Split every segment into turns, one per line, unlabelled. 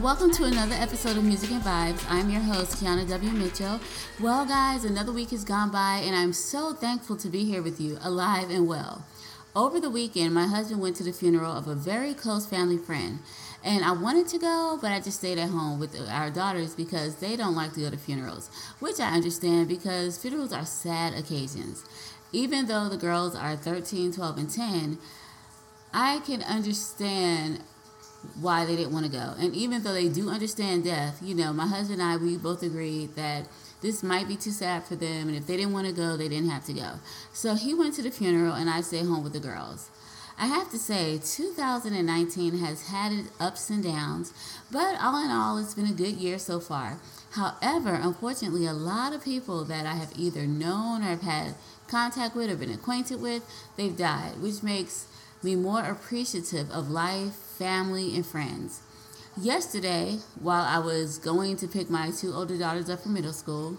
And welcome to another episode of Music and Vibes. I'm your host, Kiana W. Mitchell. Well, guys, another week has gone by, and I'm so thankful to be here with you, alive and well. Over the weekend, my husband went to the funeral of a very close family friend, and I wanted to go, but I just stayed at home with our daughters because they don't like to go to funerals, which I understand because funerals are sad occasions. Even though the girls are 13, 12, and 10, I can understand why they didn't want to go. And even though they do understand death, you know, my husband and I, we both agreed that this might be too sad for them. And if they didn't want to go, they didn't have to go. So he went to the funeral and I stayed home with the girls. I have to say, 2019 has had its ups and downs, but all in all, it's been a good year so far. However, unfortunately, a lot of people that I have either known or have had contact with or been acquainted with, they've died, which makes me more appreciative of life, family, and friends. Yesterday, while I was going to pick my two older daughters up from middle school,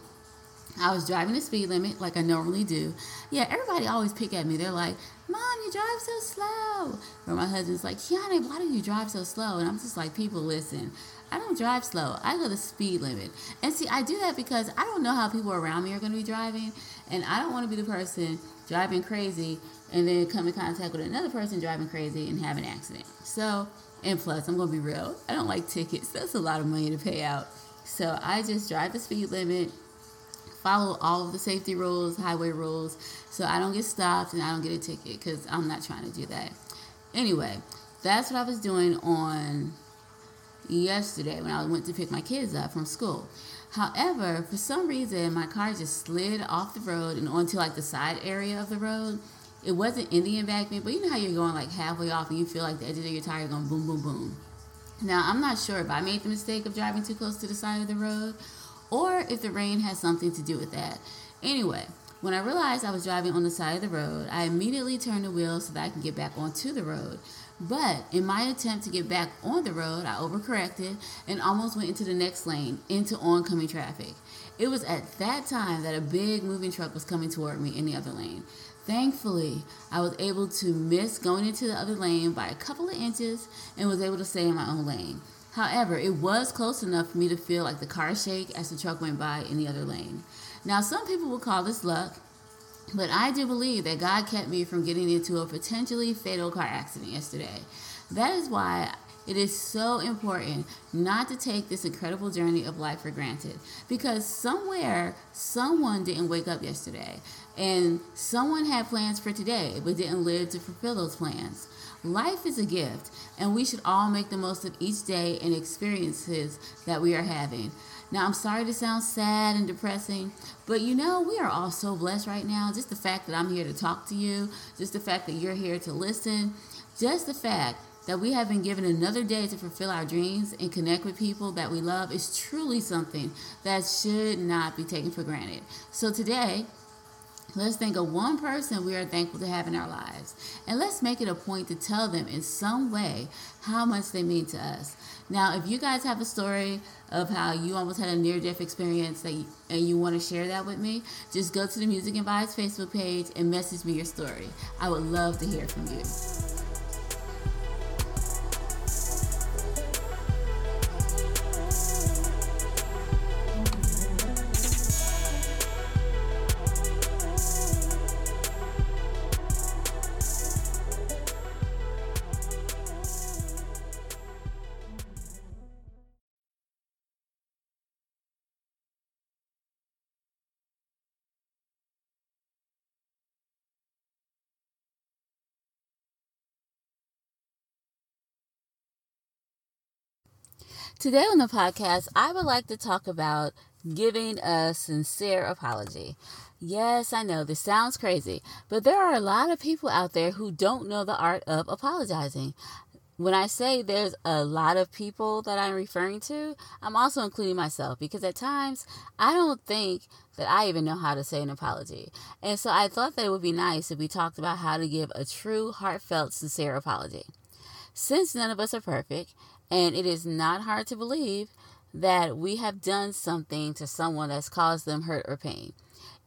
I was driving the speed limit like I normally do. Yeah, everybody always pick at me. They're like, Mom, you drive so slow. Or my husband's like, Kiana, why do you drive so slow? And I'm just like, people, listen. I don't drive slow. I go the speed limit. And see, I do that because I don't know how people around me are going to be driving. And I don't want to be the person driving crazy and then come in contact with another person driving crazy and have an accident. So, and plus, I'm going to be real. I don't like tickets. That's a lot of money to pay out. So I just drive the speed limit, follow all of the safety rules, highway rules, so I don't get stopped and I don't get a ticket because I'm not trying to do that. Anyway, that's what I was doing on yesterday when I went to pick my kids up from school. However, for some reason, my car just slid off the road and onto like the side area of the road. It wasn't in the embankment, but you know how you're going like halfway off and you feel like the edges of your tire are going boom, boom, boom. Now, I'm not sure if I made the mistake of driving too close to the side of the road or if the rain has something to do with that. Anyway, when I realized I was driving on the side of the road, I immediately turned the wheel so that I can get back onto the road. But in my attempt to get back on the road, I overcorrected and almost went into the next lane into oncoming traffic. It was at that time that a big moving truck was coming toward me in the other lane. Thankfully, I was able to miss going into the other lane by a couple of inches and was able to stay in my own lane. However, it was close enough for me to feel like the car shake as the truck went by in the other lane. Now, some people will call this luck, but I do believe that God kept me from getting into a potentially fatal car accident yesterday. That is why it is so important not to take this incredible journey of life for granted because somewhere someone didn't wake up yesterday and someone had plans for today but didn't live to fulfill those plans. Life is a gift, and we should all make the most of each day and experiences that we are having. Now, I'm sorry to sound sad and depressing, but you know, we are all so blessed right now. Just the fact that I'm here to talk to you, just the fact that you're here to listen, just the fact that we have been given another day to fulfill our dreams and connect with people that we love is truly something that should not be taken for granted. So today, Let's think of one person we are thankful to have in our lives. And let's make it a point to tell them in some way how much they mean to us. Now, if you guys have a story of how you almost had a near death experience that you, and you want to share that with me, just go to the Music and Vibes Facebook page and message me your story. I would love to hear from you. Today on the podcast, I would like to talk about giving a sincere apology. Yes, I know this sounds crazy, but there are a lot of people out there who don't know the art of apologizing. When I say there's a lot of people that I'm referring to, I'm also including myself because at times I don't think that I even know how to say an apology. And so I thought that it would be nice if we talked about how to give a true, heartfelt, sincere apology. Since none of us are perfect, and it is not hard to believe that we have done something to someone that's caused them hurt or pain.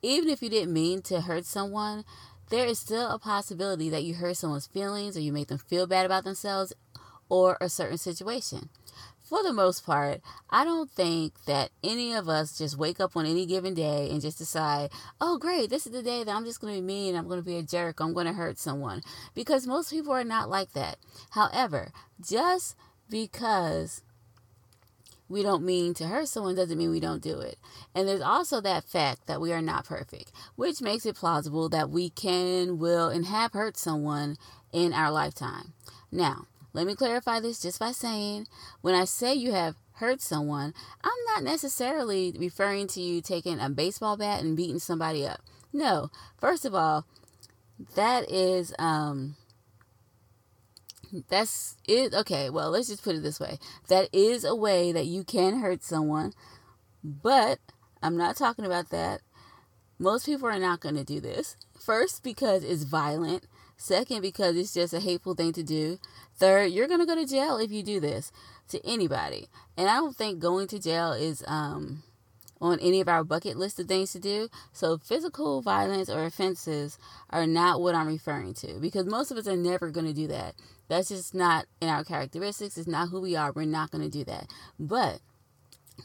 Even if you didn't mean to hurt someone, there is still a possibility that you hurt someone's feelings or you make them feel bad about themselves or a certain situation. for the most part, I don't think that any of us just wake up on any given day and just decide, oh, great, this is the day that I'm just going to be mean, I'm going to be a jerk, I'm going to hurt someone. Because most people are not like that. However, just because we don't mean to hurt someone doesn't mean we don't do it. And there's also that fact that we are not perfect, which makes it plausible that we can, will, and have hurt someone in our lifetime. Now, let me clarify this just by saying when I say you have hurt someone, I'm not necessarily referring to you taking a baseball bat and beating somebody up. No, first of all, that is um that's it. Okay well let's just put it this way. That is a way that you can hurt someone but i'm not talking about that. Most people are not going to do this. First because it's violent. Second because it's just a hateful thing to do. Third you're going to go to jail if you do this to anybody. And i don't think going to jail is um on any of our bucket list of things to do. So, physical violence or offenses are not what I'm referring to because most of us are never going to do that. That's just not in our characteristics. It's not who we are. We're not going to do that. But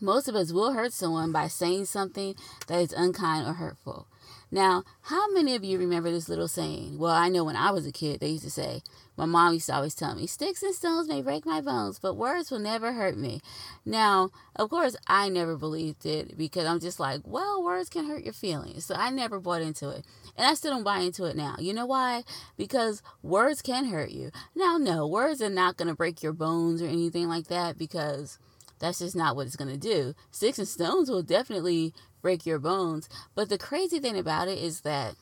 most of us will hurt someone by saying something that is unkind or hurtful. Now, how many of you remember this little saying? Well, I know when I was a kid, they used to say, my mom used to always tell me, sticks and stones may break my bones, but words will never hurt me. Now, of course, I never believed it because I'm just like, well, words can hurt your feelings. So I never bought into it. And I still don't buy into it now. You know why? Because words can hurt you. Now, no, words are not going to break your bones or anything like that because that's just not what it's going to do. Sticks and stones will definitely break your bones. But the crazy thing about it is that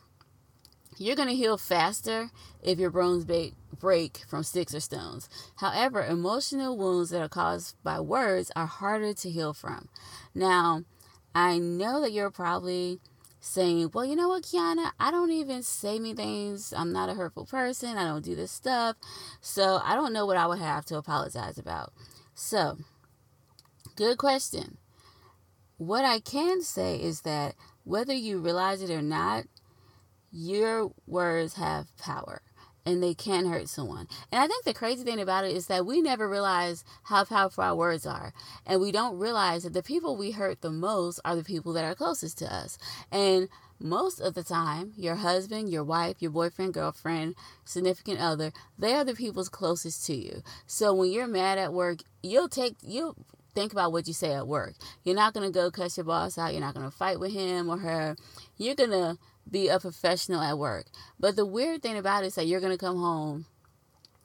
you're going to heal faster if your bones break from sticks or stones. However, emotional wounds that are caused by words are harder to heal from. Now, I know that you're probably saying, Well, you know what, Kiana, I don't even say me things. I'm not a hurtful person. I don't do this stuff. So I don't know what I would have to apologize about. So, good question. What I can say is that whether you realize it or not, your words have power and they can hurt someone. And I think the crazy thing about it is that we never realize how powerful our words are. And we don't realize that the people we hurt the most are the people that are closest to us. And most of the time, your husband, your wife, your boyfriend, girlfriend, significant other, they are the people's closest to you. So when you're mad at work, you'll take you'll think about what you say at work. You're not going to go cuss your boss out. You're not going to fight with him or her. You're going to be a professional at work. But the weird thing about it is that you're going to come home.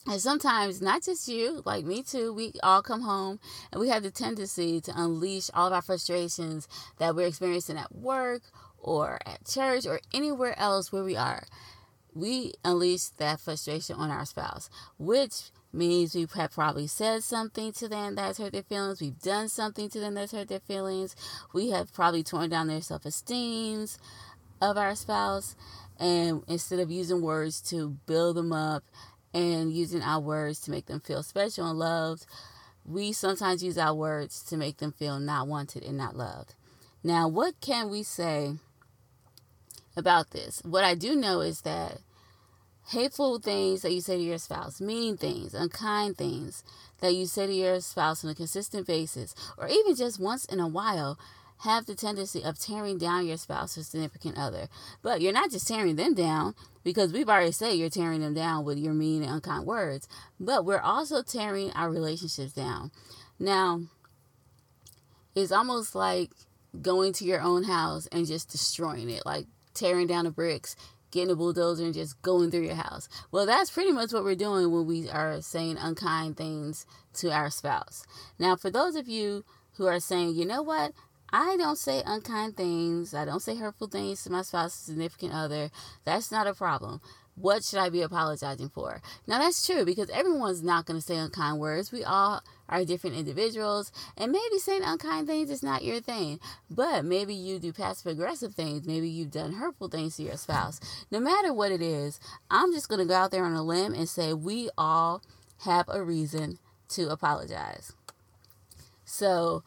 And sometimes, not just you, like me too, we all come home and we have the tendency to unleash all of our frustrations that we're experiencing at work or at church or anywhere else where we are. We unleash that frustration on our spouse, which means we have probably said something to them that's hurt their feelings. We've done something to them that's hurt their feelings. We have probably torn down their self esteems of our spouse. And instead of using words to build them up and using our words to make them feel special and loved, we sometimes use our words to make them feel not wanted and not loved. Now, what can we say about this? What I do know is that hateful things that you say to your spouse, mean things, unkind things that you say to your spouse on a consistent basis, or even just once in a while, have the tendency of tearing down your spouse or significant other. But you're not just tearing them down because we've already said you're tearing them down with your mean and unkind words, but we're also tearing our relationships down. Now, it's almost like going to your own house and just destroying it, like tearing down the bricks getting a bulldozer and just going through your house. Well, that's pretty much what we're doing when we are saying unkind things to our spouse. Now, for those of you who are saying, you know what, I don't say unkind things, I don't say hurtful things to my spouse, significant other, that's not a problem what should I be apologizing for? Now, that's true because everyone's not going to say unkind words. We all are different individuals, and maybe saying unkind things is not your thing, but maybe you do passive aggressive things. Maybe you've done hurtful things to your spouse. No matter what it is, I'm just going to go out there on a limb and say we all have a reason to apologize. So,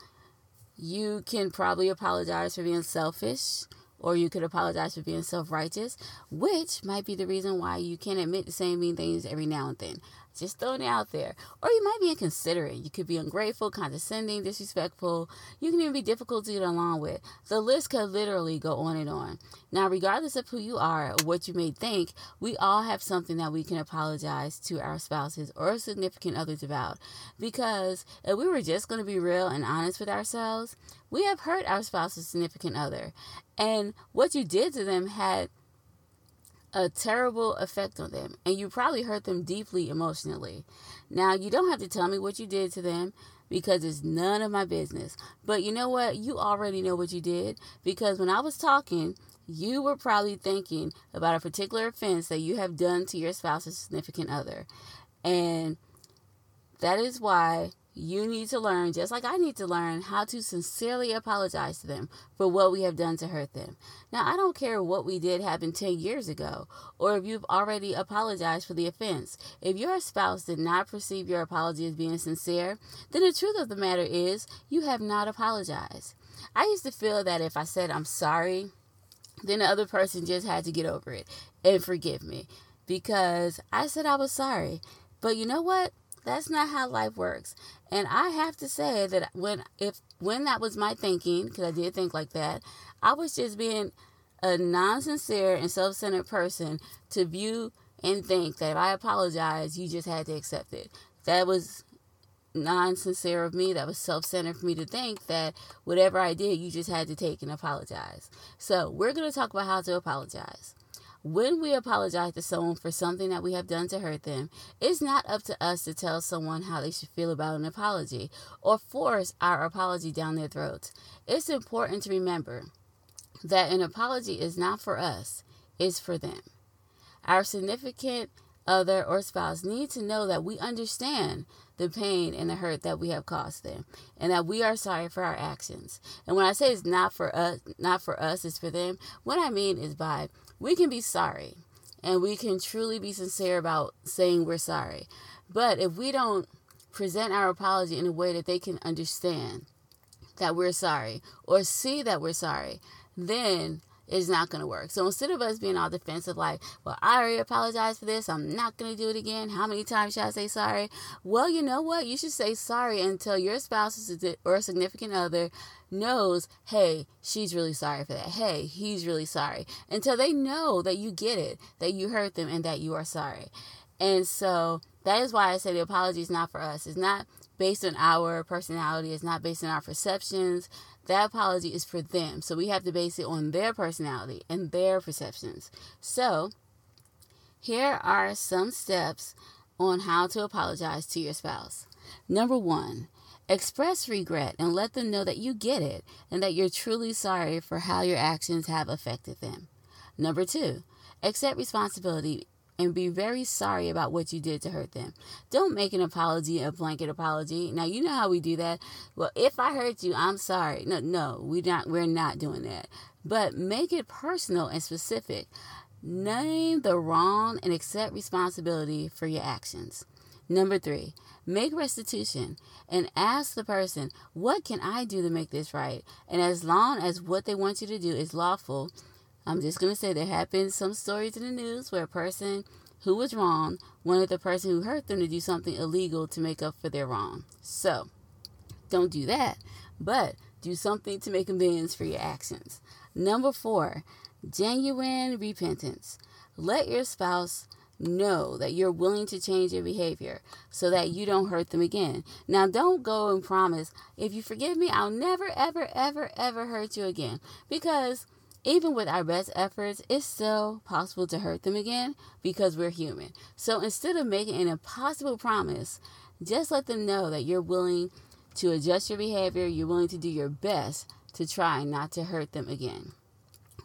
you can probably apologize for being selfish or you could apologize for being self righteous, which might be the reason why you can't admit the same mean things every now and then. Just throwing it out there. Or you might be inconsiderate. You could be ungrateful, condescending, disrespectful. You can even be difficult to get along with. The list could literally go on and on. Now, regardless of who you are or what you may think, we all have something that we can apologize to our spouses or significant others about. Because if we were just going to be real and honest with ourselves, we have hurt our spouse's significant other. And what you did to them had a terrible effect on them, and you probably hurt them deeply emotionally. Now, you don't have to tell me what you did to them because it's none of my business. But you know what? You already know what you did because when I was talking, you were probably thinking about a particular offense that you have done to your spouse's significant other. And that is why you need to learn, just like I need to learn, how to sincerely apologize to them for what we have done to hurt them. Now, I don't care what we did happen 10 years ago, or if you've already apologized for the offense. If your spouse did not perceive your apology as being sincere, then the truth of the matter is you have not apologized. I used to feel that if I said I'm sorry, then the other person just had to get over it and forgive me because I said I was sorry. But you know what? That's not how life works. And I have to say that when if when that was my thinking, because I did think like that, I was just being a non-sincere and self-centered person to view and think that if I apologize, you just had to accept it. That was non-sincere of me. That was self-centered for me to think that whatever I did, you just had to take and apologize. So we're going to talk about how to apologize. When we apologize to someone for something that we have done to hurt them, it's not up to us to tell someone how they should feel about an apology or force our apology down their throats. It's important to remember that an apology is not for us, it's for them. Our significant other or spouse need to know that we understand the pain and the hurt that we have caused them and that we are sorry for our actions. And when I say it's not for us, not for us, it's for them, what I mean is by we can be sorry and we can truly be sincere about saying we're sorry. But if we don't present our apology in a way that they can understand that we're sorry or see that we're sorry, then it's not going to work. So instead of us being all defensive, like, well, I already apologized for this, I'm not going to do it again. How many times should I say sorry? Well, you know what? You should say sorry until your spouse or significant other knows, hey, she's really sorry for that. Hey, he's really sorry. Until they know that you get it, that you hurt them, and that you are sorry. And so that is why I say the apology is not for us. It's not based on our personality, it's not based on our perceptions. That apology is for them. So we have to base it on their personality and their perceptions. So here are some steps on how to apologize to your spouse. Number one, Express regret and let them know that you get it and that you're truly sorry for how your actions have affected them. Number two, accept responsibility and be very sorry about what you did to hurt them. Don't make an apology a blanket apology. Now you know how we do that. Well, if I hurt you, I'm sorry. No, no, we not we're not doing that. But make it personal and specific. Name the wrong and accept responsibility for your actions. Number three, make restitution and ask the person, What can I do to make this right? And as long as what they want you to do is lawful, I'm just going to say there have been some stories in the news where a person who was wrong wanted the person who hurt them to do something illegal to make up for their wrong. So, don't do that, but do something to make amends for your actions. Number four, genuine repentance. Let your spouse know that you're willing to change your behavior so that you don't hurt them again. Now, don't go and promise, if you forgive me, I'll never, ever, ever, ever hurt you again. Because even with our best efforts, it's still possible to hurt them again because we're human. So instead of making an impossible promise, just let them know that you're willing to adjust your behavior, you're willing to do your best to try not to hurt them again.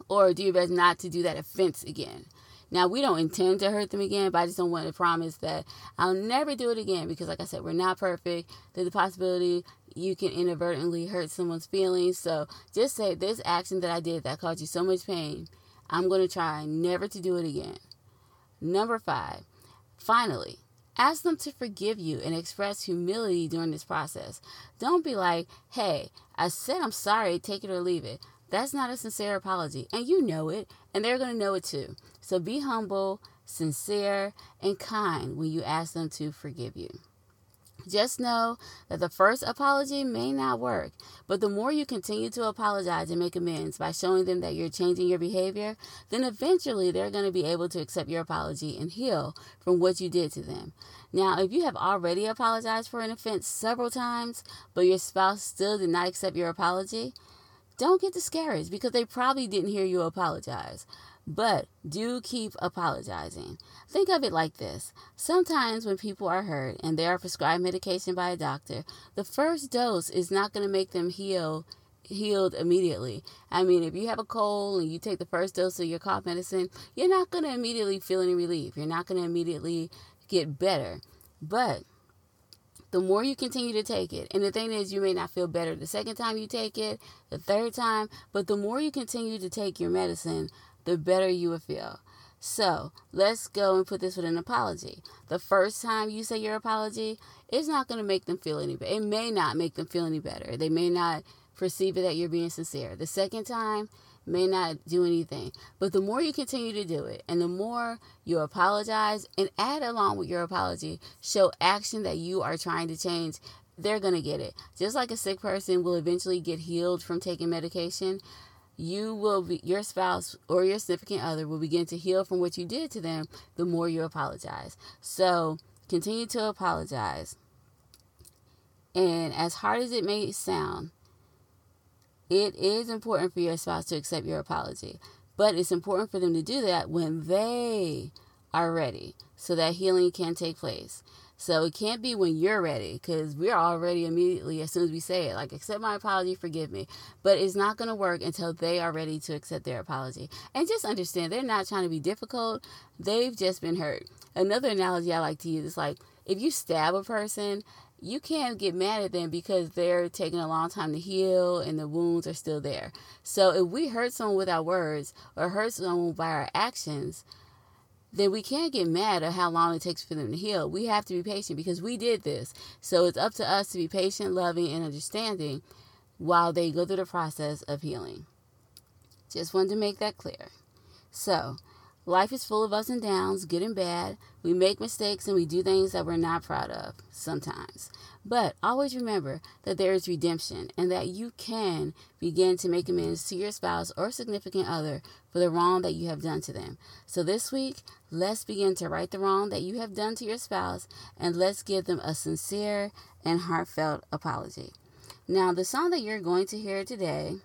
Or do your best not to do that offense again. Now, we don't intend to hurt them again, but I just don't want to promise that I'll never do it again because, like I said, we're not perfect. There's a possibility you can inadvertently hurt someone's feelings. So just say, This action that I did that caused you so much pain, I'm going to try never to do it again. Number five, finally, ask them to forgive you and express humility during this process. Don't be like, Hey, I said I'm sorry, take it or leave it. That's not a sincere apology. And you know it, and they're going to know it too. So be humble, sincere, and kind when you ask them to forgive you. Just know that the first apology may not work, but the more you continue to apologize and make amends by showing them that you're changing your behavior, then eventually they're going to be able to accept your apology and heal from what you did to them. Now, if you have already apologized for an offense several times, but your spouse still did not accept your apology, don't get discouraged because they probably didn't hear you apologize. But do keep apologizing. Think of it like this sometimes when people are hurt and they are prescribed medication by a doctor, the first dose is not going to make them heal healed immediately. I mean, if you have a cold and you take the first dose of your cough medicine, you're not going to immediately feel any relief. You're not going to immediately get better. But the more you continue to take it, and the thing is, you may not feel better the second time you take it, the third time, but the more you continue to take your medicine, the better you will feel. So let's go and put this with an apology. The first time you say your apology, it's not going to make them feel any better. It may not make them feel any better. They may not perceive it that you're being sincere. The second time may not do anything. But the more you continue to do it and the more you apologize and add along with your apology, show action that you are trying to change, they're going to get it. Just like a sick person will eventually get healed from taking medication, you will be your spouse or your significant other will begin to heal from what you did to them the more you apologize. So continue to apologize. And as hard as it may sound, it is important for your spouse to accept your apology. But it's important for them to do that when they are ready so that healing can take place. So it can't be when you're ready because we're already immediately, as soon as we say it, like, accept my apology, forgive me. But it's not going to work until they are ready to accept their apology. And just understand, they're not trying to be difficult, they've just been hurt. Another analogy I like to use is like, if you stab a person, you can't get mad at them because they're taking a long time to heal and the wounds are still there. So if we hurt someone with our words or hurt someone by our actions, then we can't get mad at how long it takes for them to heal. We have to be patient because we did this. So it's up to us to be patient, loving, and understanding while they go through the process of healing. Just wanted to make that clear. So, life is full of ups and downs, good and bad. We make mistakes and we do things that we're not proud of sometimes. But always remember that there is redemption and that you can begin to make amends to your spouse or significant other for the wrong that you have done to them. So this week, let's begin to right the wrong that you have done to your spouse and let's give them a sincere and heartfelt apology. Now, the song that you're going to hear today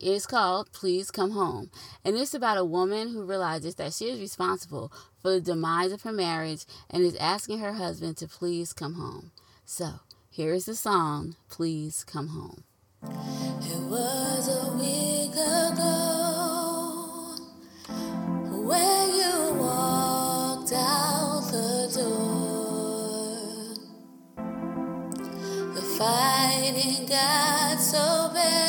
is called Please Come Home. And it's about a woman who realizes that she is responsible for the demise of her marriage and is asking her husband to please come home. So, here is the song, Please Come Home.
It was a week ago when you walked out the door. The fighting got so bad,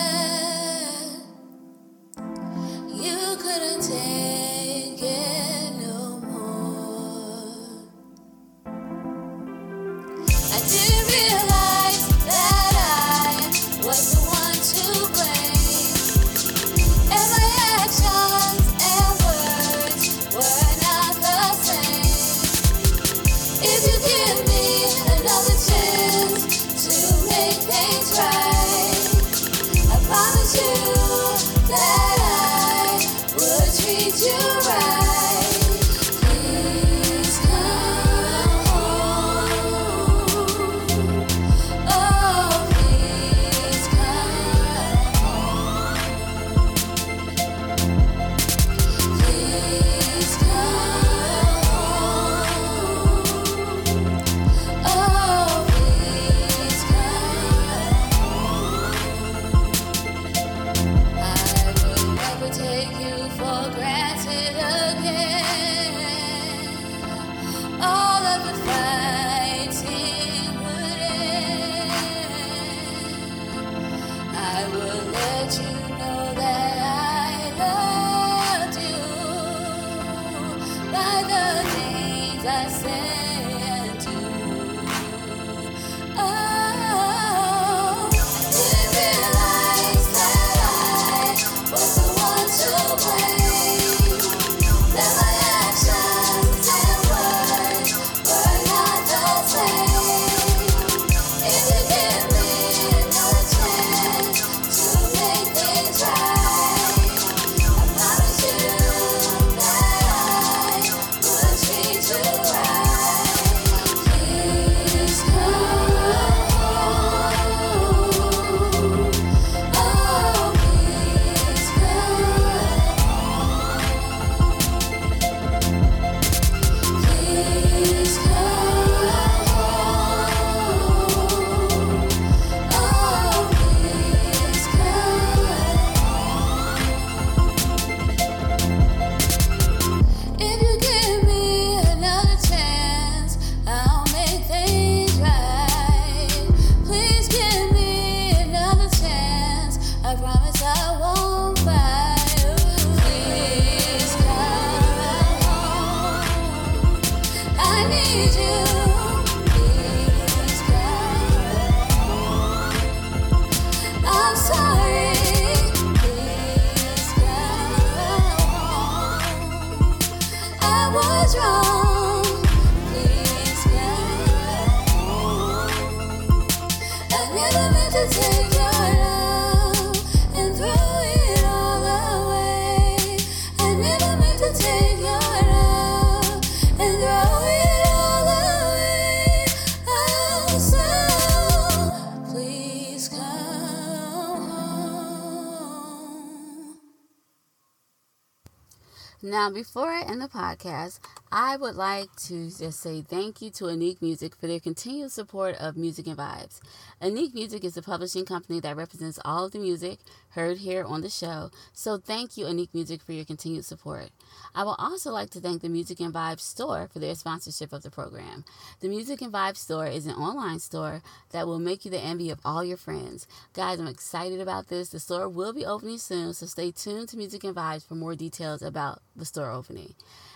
Now, before I end the podcast, I would like to just say thank you to Unique Music for their continued support of Music and Vibes. Unique Music is a publishing company that represents all of the music heard here on the show, so thank you, Unique Music, for your continued support. I would also like to thank the Music and Vibes store for their sponsorship of the program. The Music and Vibes store is an online store that will make you the envy of all your friends. Guys, I'm excited about this. The store will be opening soon, so stay tuned to Music and Vibes for more details about the store opening.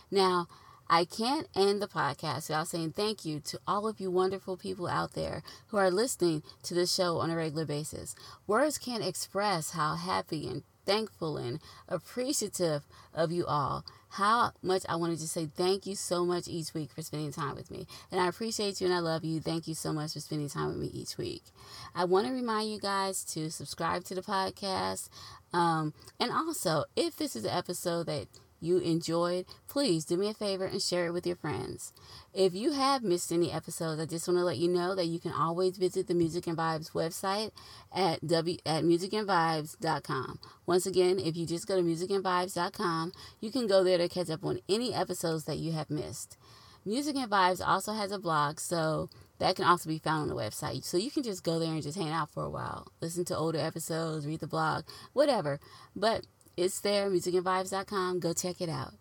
Now, I can't end the podcast without saying thank you to all of you wonderful people out there who are listening to this show on a regular basis. Words can't express how happy and thankful and appreciative of you all. How much I wanted to say thank you so much each week for spending time with me. And I appreciate you and I love you. Thank you so much for spending time with me each week. I want to remind you guys to subscribe to the podcast. Um, and also, if this is an episode that you enjoyed, please do me a favor and share it with your friends. If you have missed any episodes, I just want to let you know that you can always visit the Music and Vibes website at w at musicandvibes.com. Once again, if you just go to musicandvibes.com, you can go there to catch up on any episodes that you have missed. Music and Vibes also has a blog, so that can also be found on the website. So you can just go there and just hang out for a while, listen to older episodes, read the blog, whatever. But it's there, musicandvibes.com. Go check it out.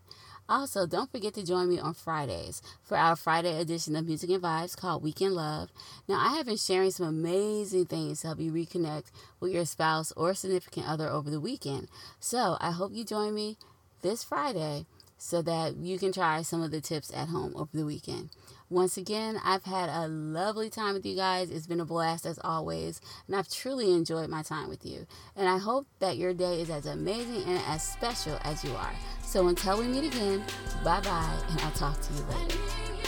Also, don't forget to join me on Fridays for our Friday edition of Music and Vibes called Weekend Love. Now, I have been sharing some amazing things to help you reconnect with your spouse or significant other over the weekend. So, I hope you join me this Friday so that you can try some of the tips at home over the weekend. Once again, I've had a lovely time with you guys. It's been a blast as always, and I've truly enjoyed my time with you. And I hope that your day is as amazing and as special as you are. So until we meet again, bye bye, and I'll talk to you later.